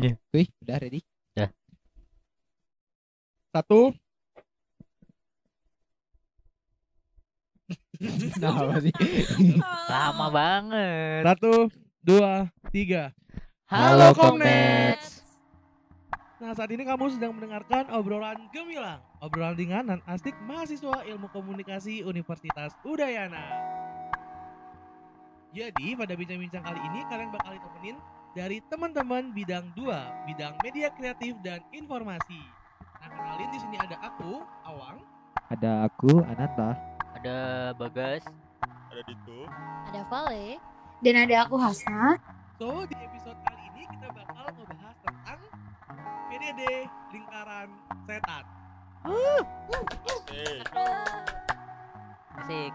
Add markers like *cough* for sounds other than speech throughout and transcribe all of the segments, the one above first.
Wih, udah ready? Satu, *laughs* Nah, apa sih? Lama banget. satu, dua, tiga. Halo, Komnet. Nah saat ini kamu sedang mendengarkan obrolan gemilang Obrolan ringan dan asik mahasiswa ilmu komunikasi Universitas Udayana Jadi pada bincang-bincang kali ini kalian bakal ditemenin dari teman-teman bidang 2 Bidang media kreatif dan informasi. Nah kenalin di sini ada aku, Awang. Ada aku, Ananta. Ada Bagas. ada Dito. Ada Vale. Dan ada aku Hasna. So di episode kali ini kita bakal ngebahas tentang PDD lingkaran setan. Eh Asik.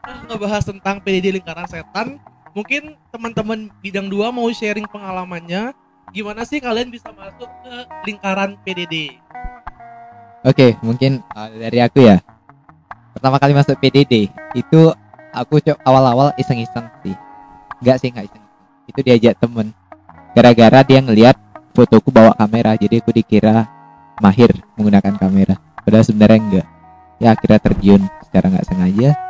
Nah, ngebahas tentang PDD lingkaran setan, mungkin teman-teman bidang 2 mau sharing pengalamannya gimana sih kalian bisa masuk ke lingkaran PDD? Oke, mungkin uh, dari aku ya. Pertama kali masuk PDD itu aku awal-awal iseng-iseng sih. Enggak sih, enggak iseng. Itu diajak temen. Gara-gara dia ngelihat fotoku bawa kamera, jadi aku dikira mahir menggunakan kamera. Padahal sebenarnya enggak. Ya akhirnya terjun secara nggak sengaja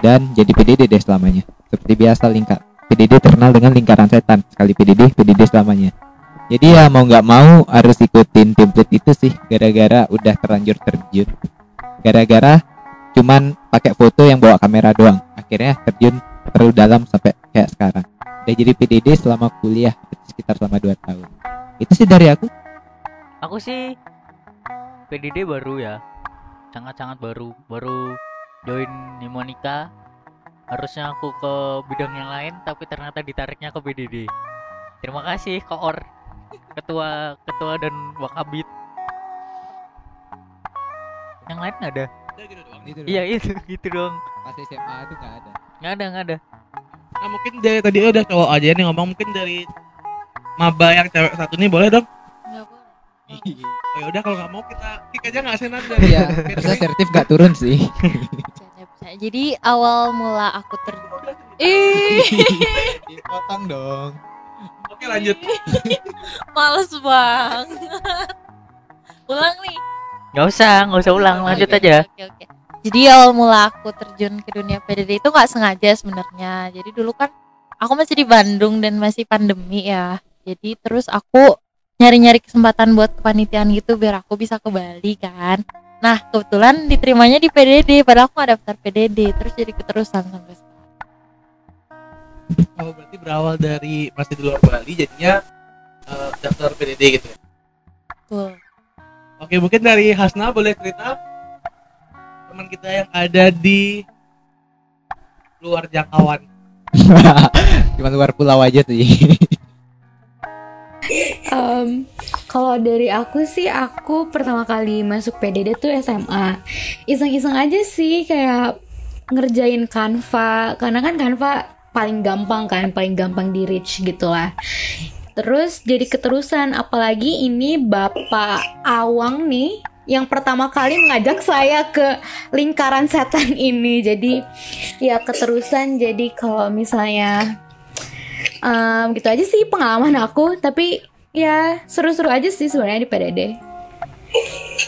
dan jadi PDD deh selamanya. Seperti biasa lingkar PDD terkenal dengan lingkaran setan. Sekali PDD, PDD selamanya. Jadi ya mau nggak mau harus ikutin template itu sih gara-gara udah terlanjur terjun. Gara-gara cuman pakai foto yang bawa kamera doang. Akhirnya terjun terlalu dalam sampai kayak sekarang. Udah jadi PDD selama kuliah sekitar selama 2 tahun. Itu sih dari aku. Aku sih PDD baru ya. Sangat-sangat baru. Baru join Nimonika. Harusnya aku ke bidang yang lain tapi ternyata ditariknya ke PDD. Terima kasih Koor. Ketua ketua dan Wakabit. Yang lain nggak ada. Gitu doang. Gitu Iya itu gitu dong. Pas SMA itu nggak ada. Nggak ada nggak ada. Nah, mungkin dari tadi udah cowok aja nih ngomong mungkin dari maba yang cewek satu nih boleh dong? nggak boleh Oh ya udah kalau nggak mau kita kick aja nggak senang Iya, bisa sertif nggak turun sih. *laughs* Bercanda. jadi awal mula aku ter ih *laughs* Dipotong dong. Oke lanjut. *laughs* males banget ulang nih Nggak usah nggak usah ulang lanjut Oke, aja. oke oke jadi awal mula aku terjun ke dunia PDD itu nggak sengaja sebenarnya jadi dulu kan aku masih di Bandung dan masih pandemi ya jadi terus aku nyari-nyari kesempatan buat kepanitiaan gitu biar aku bisa ke Bali kan nah kebetulan diterimanya di PDD padahal aku nggak daftar PDD terus jadi keterusan sampai sekarang Oh berarti berawal dari masih di luar Bali jadinya eh, daftar PDD gitu ya? Betul. Oke mungkin dari Hasna boleh cerita teman kita yang ada di luar jangkauan. *laughs* Cuma luar pulau aja sih. Em, kalau dari aku sih aku pertama kali masuk PDD tuh SMA iseng-iseng aja sih kayak ngerjain Canva. Karena kan Canva paling gampang kan paling gampang di reach gitu lah terus jadi keterusan apalagi ini Bapak Awang nih yang pertama kali mengajak saya ke lingkaran setan ini. Jadi ya keterusan. Jadi kalau misalnya Em, gitu aja sih pengalaman aku. Tapi ya seru-seru aja sih sebenarnya di PDD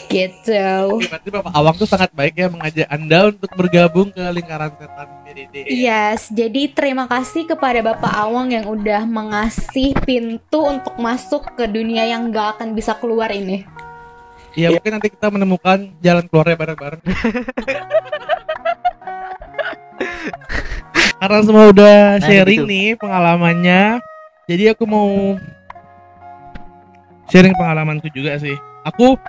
gitu. Berarti Bapak Awang tuh sangat baik ya mengajak Anda untuk bergabung ke lingkaran setan PDD. yes jadi terima kasih kepada Bapak Awang yang udah mengasih pintu untuk masuk ke dunia yang gak akan bisa keluar ini. Iya. mungkin nanti kita menemukan jalan keluarnya bareng-bareng. *laughs* Karena semua udah Nah, sharing gitu. nih pengalamannya, jadi aku mau sharing pengalamanku juga sih. Aku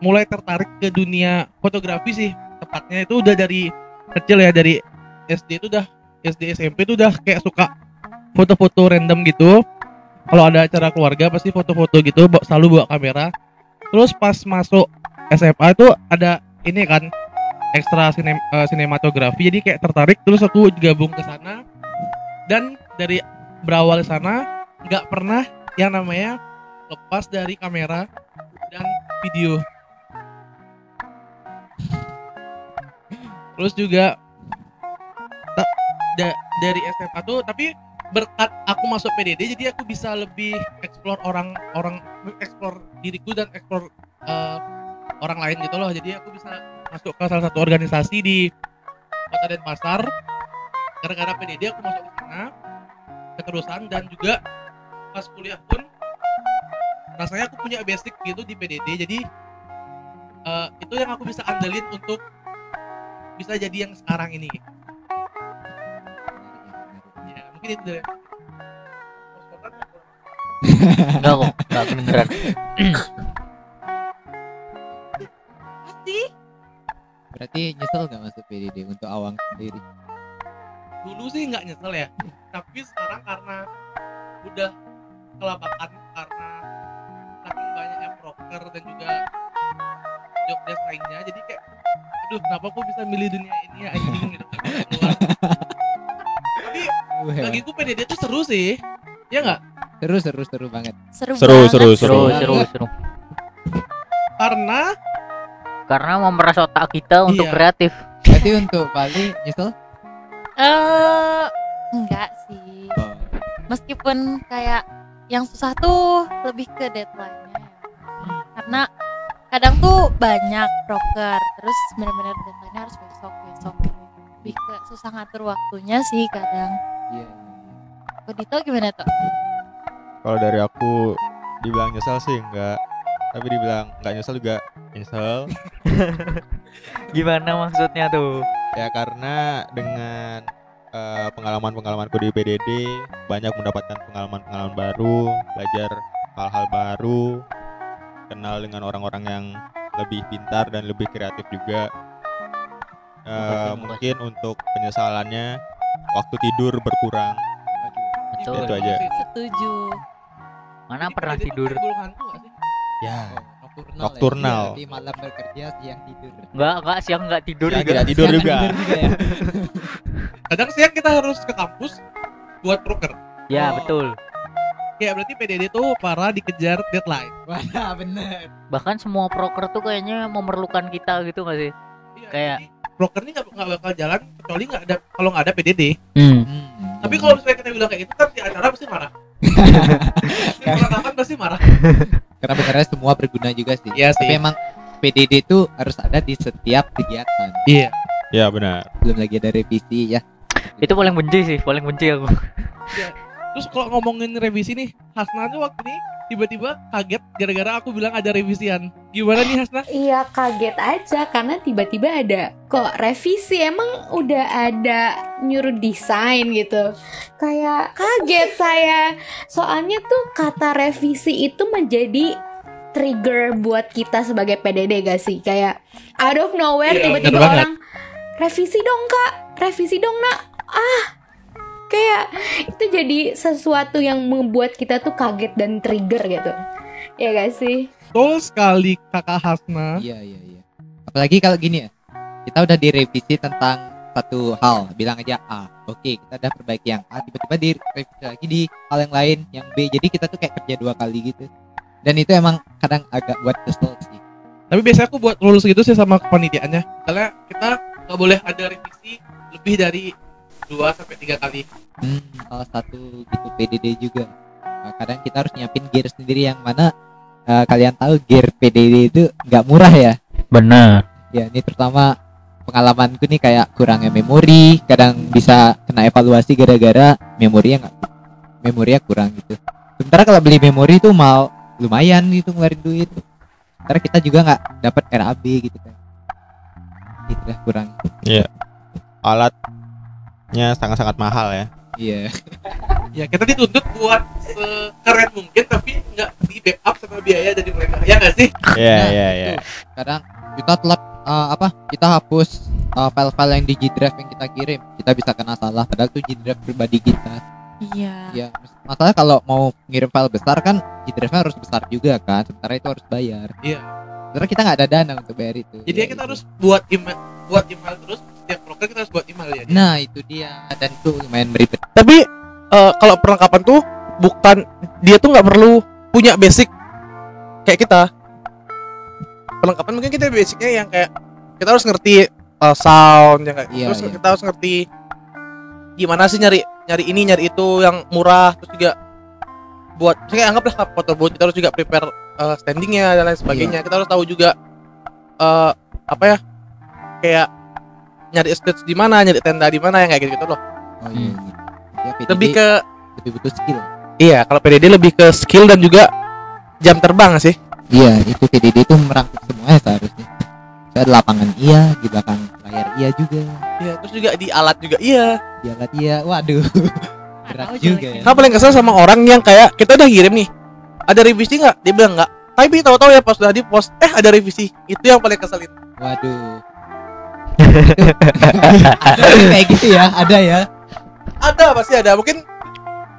mulai tertarik ke dunia fotografi sih, tepatnya itu udah dari kecil ya dari SD itu udah SD SMP itu udah kayak suka foto-foto random gitu. Kalau ada acara keluarga pasti foto-foto gitu, selalu bawa kamera terus pas masuk SMA itu ada ini kan ekstra sinem, eh, sinematografi. Jadi kayak tertarik terus aku gabung ke sana. Dan dari berawal sana nggak pernah yang namanya lepas dari kamera dan video. Terus juga da- dari SMA tuh tapi berkat aku masuk PDD jadi aku bisa lebih explore orang orang explore diriku dan explore eh, orang lain gitu loh. Jadi aku bisa masuk ke salah satu organisasi di kota Denpasar. Gara-gara PDD aku masuk ke sana keterusan dan juga pas kuliah pun rasanya aku punya basic gitu di PDD jadi eh, itu yang aku bisa andelin untuk bisa jadi yang sekarang ini. Ya mungkin itu deh. Enggak kok, enggak kedengeran. *clears throat* Berarti nyesel nggak masuk PDD untuk awang sendiri? dulu sih nggak nyesel ya tapi sekarang karena udah kelabakan karena saking banyaknya broker dan juga job desk lainnya jadi kayak aduh kenapa aku bisa milih dunia ini ya anjing gitu kan keluar. tapi bagiku PDD tuh seru sih ya nggak seru seru seru banget. Seru, Seru, banget seru, sih. Seru, Seru. seru, seru. karena Karena memeras otak kita untuk Iya. kreatif. Berarti untuk Bali nyesel? Eh, enggak sih. Oh, Meskipun kayak yang susah tuh lebih ke deadline-nya ya. Karena kadang tuh banyak broker, terus benar-benar deadline-nya harus besok besok. Lebih ke susah ngatur waktunya sih kadang. iya. iya. Kok Dito gimana tuh? Kalau dari aku dibilang nyesel sih enggak. Tapi dibilang enggak nyesel juga nyesel. *laughs* *laughs* Gimana maksudnya tuh? ya karena dengan eh, pengalaman-pengalamanku di PDD banyak mendapatkan pengalaman-pengalaman baru, belajar hal-hal baru, kenal dengan orang-orang yang lebih pintar dan lebih kreatif juga. Eh, Makasih, mungkin untuk penyesalannya waktu tidur berkurang. Betul. Itu aja. Setuju. Mana Jadi pernah tidur? Ya. Oh, nocturnal. Nocturnal. Ya. Jadi malam bekerja, siang tidur. Enggak, enggak siang enggak tidur Siang juga. tidak tidur Siang juga. Tidur juga ya. *laughs* kadang siang kita harus ke kampus buat broker Ya, Oh. betul. kayak berarti PDD tuh parah dikejar deadline *laughs* Wah, bener. Bahkan semua proker tuh kayaknya memerlukan kita gitu gak sih? Iya, Kayak- jadi broker ini nggak nggak bakal jalan kecuali nggak ada kalau nggak ada PDD Hmm. Hmm, Tapi kalau misalnya kita bilang kayak gitu kan di acara pasti marah. *laughs* Di pasti marah. Karena benernya semua berguna juga sih. Iya Tapi emang PDD itu harus ada di setiap kegiatan. Iya. Ya benar. Belum lagi ada revisi ya. Itu paling benci sih, paling benci aku. Terus kalau ngomongin revisi nih, Hasna tuh waktu ini tiba-tiba kaget gara-gara aku bilang ada revisian. Gimana nih Hasna? Iya kaget aja karena tiba-tiba ada kok revisi emang udah ada nyuruh desain gitu. Kayak kaget saya. Soalnya tuh kata revisi itu menjadi trigger buat kita sebagai PDD gak sih? Kayak out of nowhere Iya, tiba-tiba banget. orang revisi dong kak, revisi dong nak. Ah, kayak itu jadi sesuatu yang membuat kita tuh kaget dan trigger gitu. Ya gak sih? Betul sekali kakak Hasna. Iya, iya, iya. Apalagi kalau gini ya. Kita udah direvisi tentang satu hal, bilang aja A. Oke, kita udah perbaiki yang A, tiba-tiba direvisi lagi di hal yang lain, yang B. Jadi kita tuh kayak kerja dua kali gitu. Dan itu emang kadang agak buat kesel sih. Tapi biasanya aku buat lulus gitu sih sama kepanitiaannya. Karena kita nggak boleh ada revisi lebih dari 2 sampai tiga kali. Hmm, salah satu gitu PDD juga. Nah, kadang kita harus nyiapin gear sendiri yang mana eh, kalian tahu gear PDD itu nggak murah ya. Benar. Ya, ini terutama pengalamanku nih kayak kurangnya memori, kadang bisa kena evaluasi gara-gara memorinya nggak memorinya kurang gitu. Sementara kalau beli memori itu mal lumayan gitu ngeluarin duit. Sementara kita juga nggak dapat RAB gitu kan. Itu kurang. Alatnya sangat-sangat mahal ya. Iya. *laughs* Ya kita dituntut buat sekeren mungkin tapi nggak di backup sama biaya dari mereka. Ya nggak sih? Iya Nah, iya iya. kadang kita telat eh, apa kita hapus eh, file-file yang di G Drive yang kita kirim kita bisa kena salah padahal itu G Drive pribadi kita Iya. ya masalah kalau mau ngirim file besar kan G Drive harus besar juga kan sementara itu harus bayar Iya. sementara kita nggak ada dana untuk bayar itu Jadi Ya, ya kita itu. harus buat email, buat email terus setiap broker kita harus buat email ya. nah itu dia dan itu lumayan meribet Tapi eh, kalau perlengkapan tuh bukan dia tuh nggak perlu punya basic kayak kita. Perlengkapan mungkin kita basicnya yang kayak kita harus ngerti eh, sound yang kayak Iya, terus iya. kita harus ngerti gimana sih nyari nyari ini nyari itu yang murah terus juga buat saya anggaplah foto booth kita harus juga prepare eh, standingnya dan lain sebagainya kita harus tahu juga eh apa ya kayak nyari stage di mana nyari tenda di mana yang kayak gitu, gitu loh. Oh iya gitu. Ya, PDD lebih ke lebih butuh skill. Iya kalau PDD lebih ke skill dan juga jam terbang sih. Iya itu PDD itu merangkum semuanya seharusnya. Saya di lapangan iya di belakang layar iya juga. Iya terus juga di alat juga iya. Di alat iya waduh. *laughs* Berat tahu juga ya. Saya paling kesel sama orang yang kayak kita udah kirim nih ada revisi nggak? Dia bilang nggak. Tapi tahu-tahu ya pas udah di post eh ada revisi. Itu yang paling keselin. Waduh. ada kayak gitu ya ada ya. Ada pasti ada. Mungkin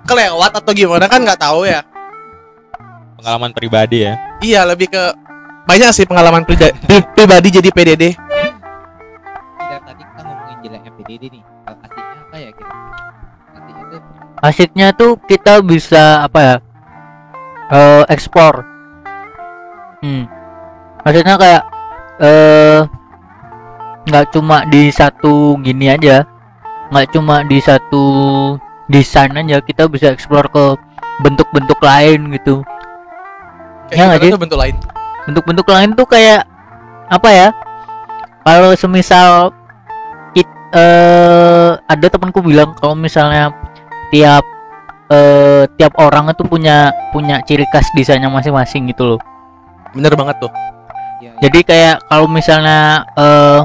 kelewat atau gimana kan nggak tahu ya. Pengalaman pribadi ya. Iya lebih ke banyak sih pengalaman pri- pribadi jadi PDD tidak tadi kita ngomongin jeleknya PDD nih. Aslinya apa ya kira aslinya tuh asiknya tuh kita bisa apa ya? Eh explore. Hmm. maksudnya kayak eh nggak cuma di satu gini aja. Nggak cuma di satu desain aja kita bisa explore ke bentuk-bentuk lain gitu. Kayak Ya nggak sih? bentuk lain? Bentuk-bentuk lain tuh kayak apa ya kalau semisal kit, eh, ada temanku bilang kalau misalnya tiap eh, tiap orang itu punya punya ciri khas desainnya masing-masing gitu loh. Bener banget tuh. Ya, ya. jadi kayak kalau misalnya eh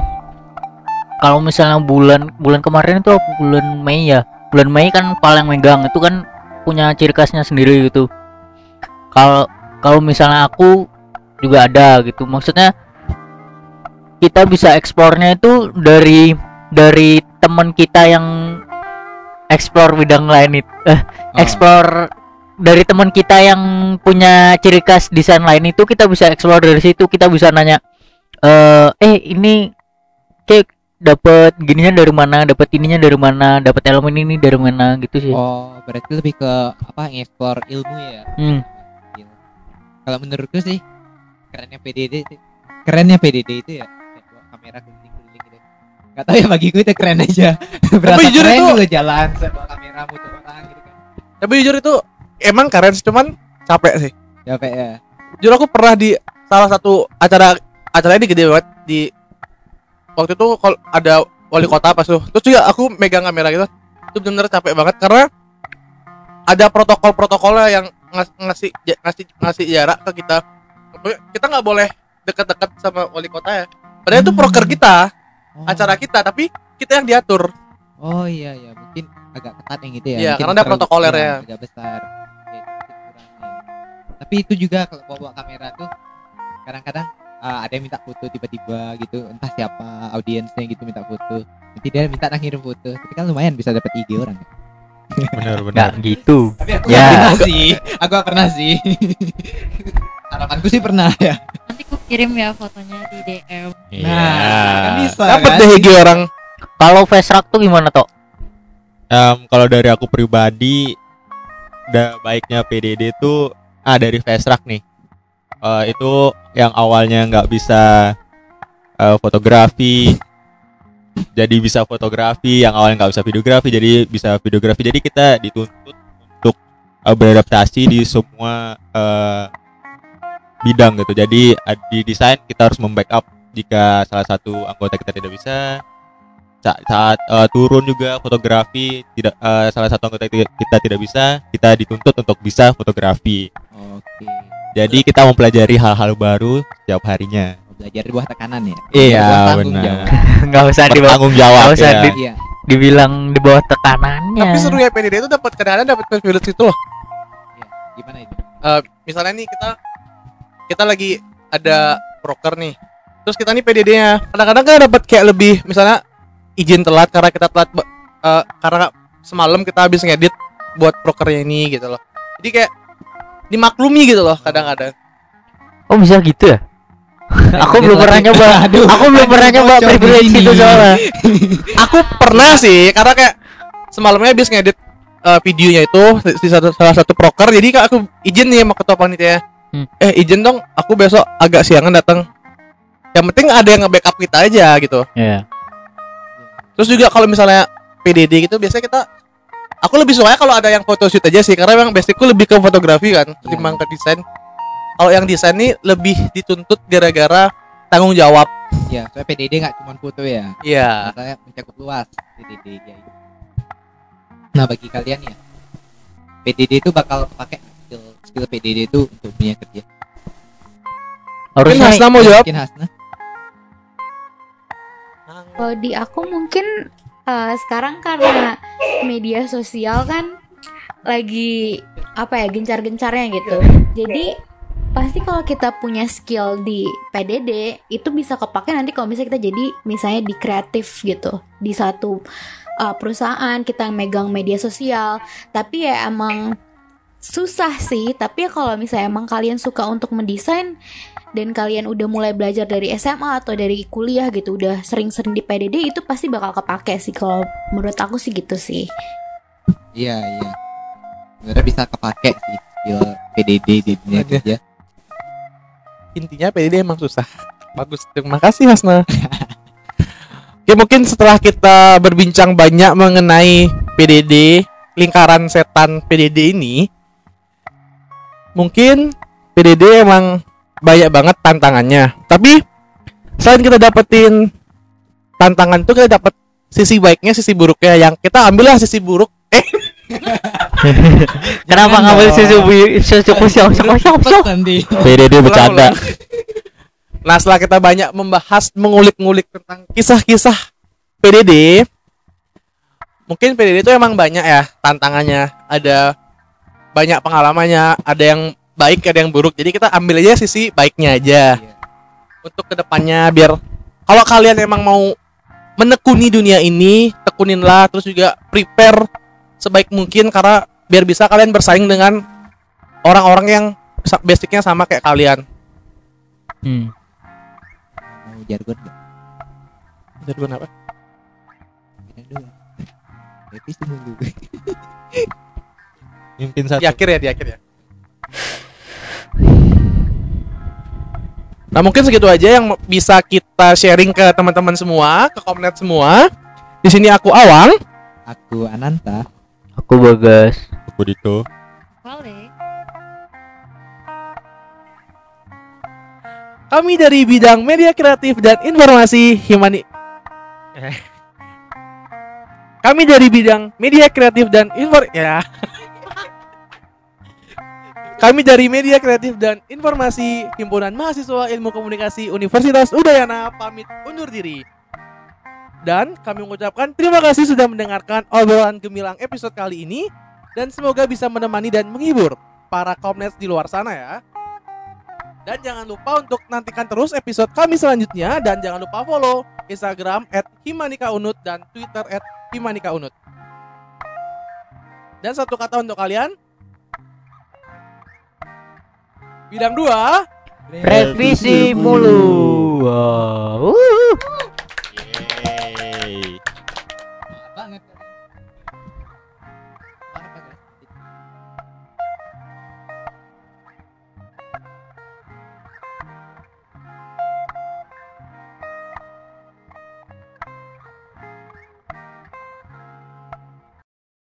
kalau misalnya bulan bulan kemarin itu bulan Mei ya. Bulan Mei kan paling megang itu kan punya ciri khasnya sendiri gitu. Kalau kalau misalnya aku juga ada gitu. Maksudnya kita bisa eksplornya itu dari dari teman kita yang explore bidang lain itu eh, Oh. explore dari teman kita yang punya ciri khas desain lain itu kita bisa explore dari situ. Kita bisa nanya eh eh ini cek dapat gininya dari mana dapat ininya dari mana dapat elemen ini dari mana gitu sih. Oh berarti lebih ke apa ngeksplor ilmu ya? Hmm. Skill. kalau menurutku sih kerennya PDD sih kerennya PDD itu ya kamera keliling-keliling gitu. Nggak tahu ya bagiku itu keren aja. Berasa jujur keren itu- jalan saya bawa kamera muter orang gitu kan. Tapi jujur itu emang keren sih, cuman capek sih. Capek ya? Jujur aku pernah di salah satu acara acara ini gede banget di waktu itu kalau ada wali kota pas tuh. Terus juga aku megang kamera gitu. Itu bener-bener capek banget karena ada protokol-protokolnya yang ngas- ngasih ngasih ngasih jarak ke kita. Kita nggak boleh deket-deket sama wali kota ya. Padahal itu Hmm. proker kita Oh. acara kita tapi kita yang diatur. Oh iya iya. Mungkin agak ketat yang gitu ya. Iya, karena ada protokolernya. agak besar. Oke, itu tapi itu juga kalau bawa kamera tuh kadang-kadang uh, ada yang minta foto tiba-tiba gitu entah siapa audiensnya gitu minta foto. Nanti dia minta nak ngirim foto. Tapi kan lumayan bisa dapat IG orang ya. benar nggak benar gitu. Tapi aku Ya. pernah sih. Aku pernah sih. *laughs* Harapanku sih pernah ya. Nanti ku kirim ya fotonya di DM. nah kan bisa dapat kan? deh IG orang. Kalau face rack tuh gimana toh Em, kalau dari aku pribadi udah baiknya PDD itu ah dari fast track nih Eh, itu yang awalnya nggak bisa eh, fotografi jadi bisa fotografi yang awalnya nggak bisa videografi jadi bisa videografi. Jadi kita dituntut untuk eh, beradaptasi di semua eh, bidang gitu. Jadi di desain kita harus membackup jika salah satu anggota kita tidak bisa. Sa- saat eh, turun juga fotografi tidak eh, salah satu anggota kita tidak bisa kita dituntut untuk bisa fotografi. Oke jadi kita mempelajari hal-hal baru setiap harinya. Belajar di bawah tekanan ya? Iya, Di bawah tanggung benar. jawab. *laughs* nggak usah di bertanggung jawab nggak usah ya. di- iya. dibilang di bawah tekanannya. Tapi serunya PDD itu dapat kadang-kadang dapat privilege itu loh. Gimana itu? Eh, misalnya nih kita kita lagi ada broker nih. Terus kita nih PDD-nya kadang-kadang kan dapat kayak lebih misalnya izin telat karena kita telat eh, karena semalam kita habis ngedit buat brokernya ini gitu loh. Jadi kayak dimaklumi gitu loh kadang-kadang. Oh bisa gitu ya? *laughs* Aku belum pernah nyoba. Aduh, aku belum pernah nyoba privilege itu soalnya. *laughs* Aku pernah sih karena kayak semalamnya habis ngedit eh, videonya itu di satu, salah satu broker jadi kak aku izin nih sama ketua panitia. Hmm. eh izin dong aku besok agak siangan datang. Yang penting ada yang nge-backup kita aja gitu. Ya Terus juga kalau misalnya PDD gitu biasanya kita aku lebih suka kalau ada yang photoshoot aja sih karena memang basicku lebih ke fotografi kan ketimbang ke desain. Kalau yang desain nih lebih dituntut gara-gara tanggung jawab. Ya soalnya PDD nggak cuma foto ya. Iya. Saya mencakup luas PDD ya nah bagi kalian ya PDD itu bakal pakai skill skill PDD itu untuk dunia kerja. Harusnya Hasna mau jawab. mungkin Hasna. Kalau di aku mungkin eh, sekarang karena media sosial kan lagi apa ya gencar-gencarnya gitu. Jadi pasti kalau kita punya skill di PDD itu bisa kepake nanti kalau misalnya kita jadi misalnya di kreatif gitu di satu eh, perusahaan kita megang media sosial. Tapi ya emang susah sih. Tapi ya kalau misalnya emang kalian suka untuk mendesain dan kalian udah mulai belajar dari SMA atau dari kuliah gitu udah sering-sering di PDD itu pasti bakal kepake sih. Kalau menurut aku sih gitu sih. Iya iya. Sebenarnya bisa kepake sih skill PDD di dunia Aja. kerja. Intinya PDD emang susah. Bagus. Terima kasih Hasna. *laughs* Oke mungkin setelah kita berbincang banyak mengenai PDD lingkaran setan PDD ini mungkin PDD emang banyak banget tantangannya. Tapi selain kita dapetin tantangan itu kita dapat sisi baiknya sisi buruknya. Yang kita ambillah sisi buruk. Eh. *laughs* Kenapa ngambil kusyok nanti. PDD bercanda. Nah setelah kita banyak membahas mengulik-ngulik tentang kisah-kisah PDD Mungkin PDD itu emang banyak ya tantangannya. Ada banyak pengalamannya Ada yang baik ada yang buruk Jadi kita ambil aja sisi baiknya aja Iya. Untuk ke depannya biar Kalau kalian emang mau menekuni dunia ini Tekuninlah terus juga prepare sebaik mungkin Karena biar bisa kalian bersaing dengan orang-orang yang sa- basicnya sama kayak kalian Hmm. mau jargon nggak Jargon apa? Seminggu Mimpin satu. di akhir ya di akhir ya nah mungkin segitu aja yang bisa kita sharing ke teman-teman semua ke komunitas semua di sini aku Awang aku Ananta aku bagas Aku Dito. Boleh. kami dari bidang media kreatif dan informasi Himani Eh. kami dari bidang media kreatif dan infor ya kami dari media kreatif dan informasi himpunan mahasiswa ilmu komunikasi Universitas Udayana pamit undur diri dan kami mengucapkan terima kasih sudah mendengarkan obrolan gemilang episode kali ini dan semoga bisa menemani dan menghibur para komnes di luar sana ya. Dan jangan lupa untuk nantikan terus episode kami selanjutnya dan jangan lupa follow Instagram @himanikaunut dan Twitter @himanikaunut. Dan satu kata untuk kalian. Bidang dua revisi mulu. Wow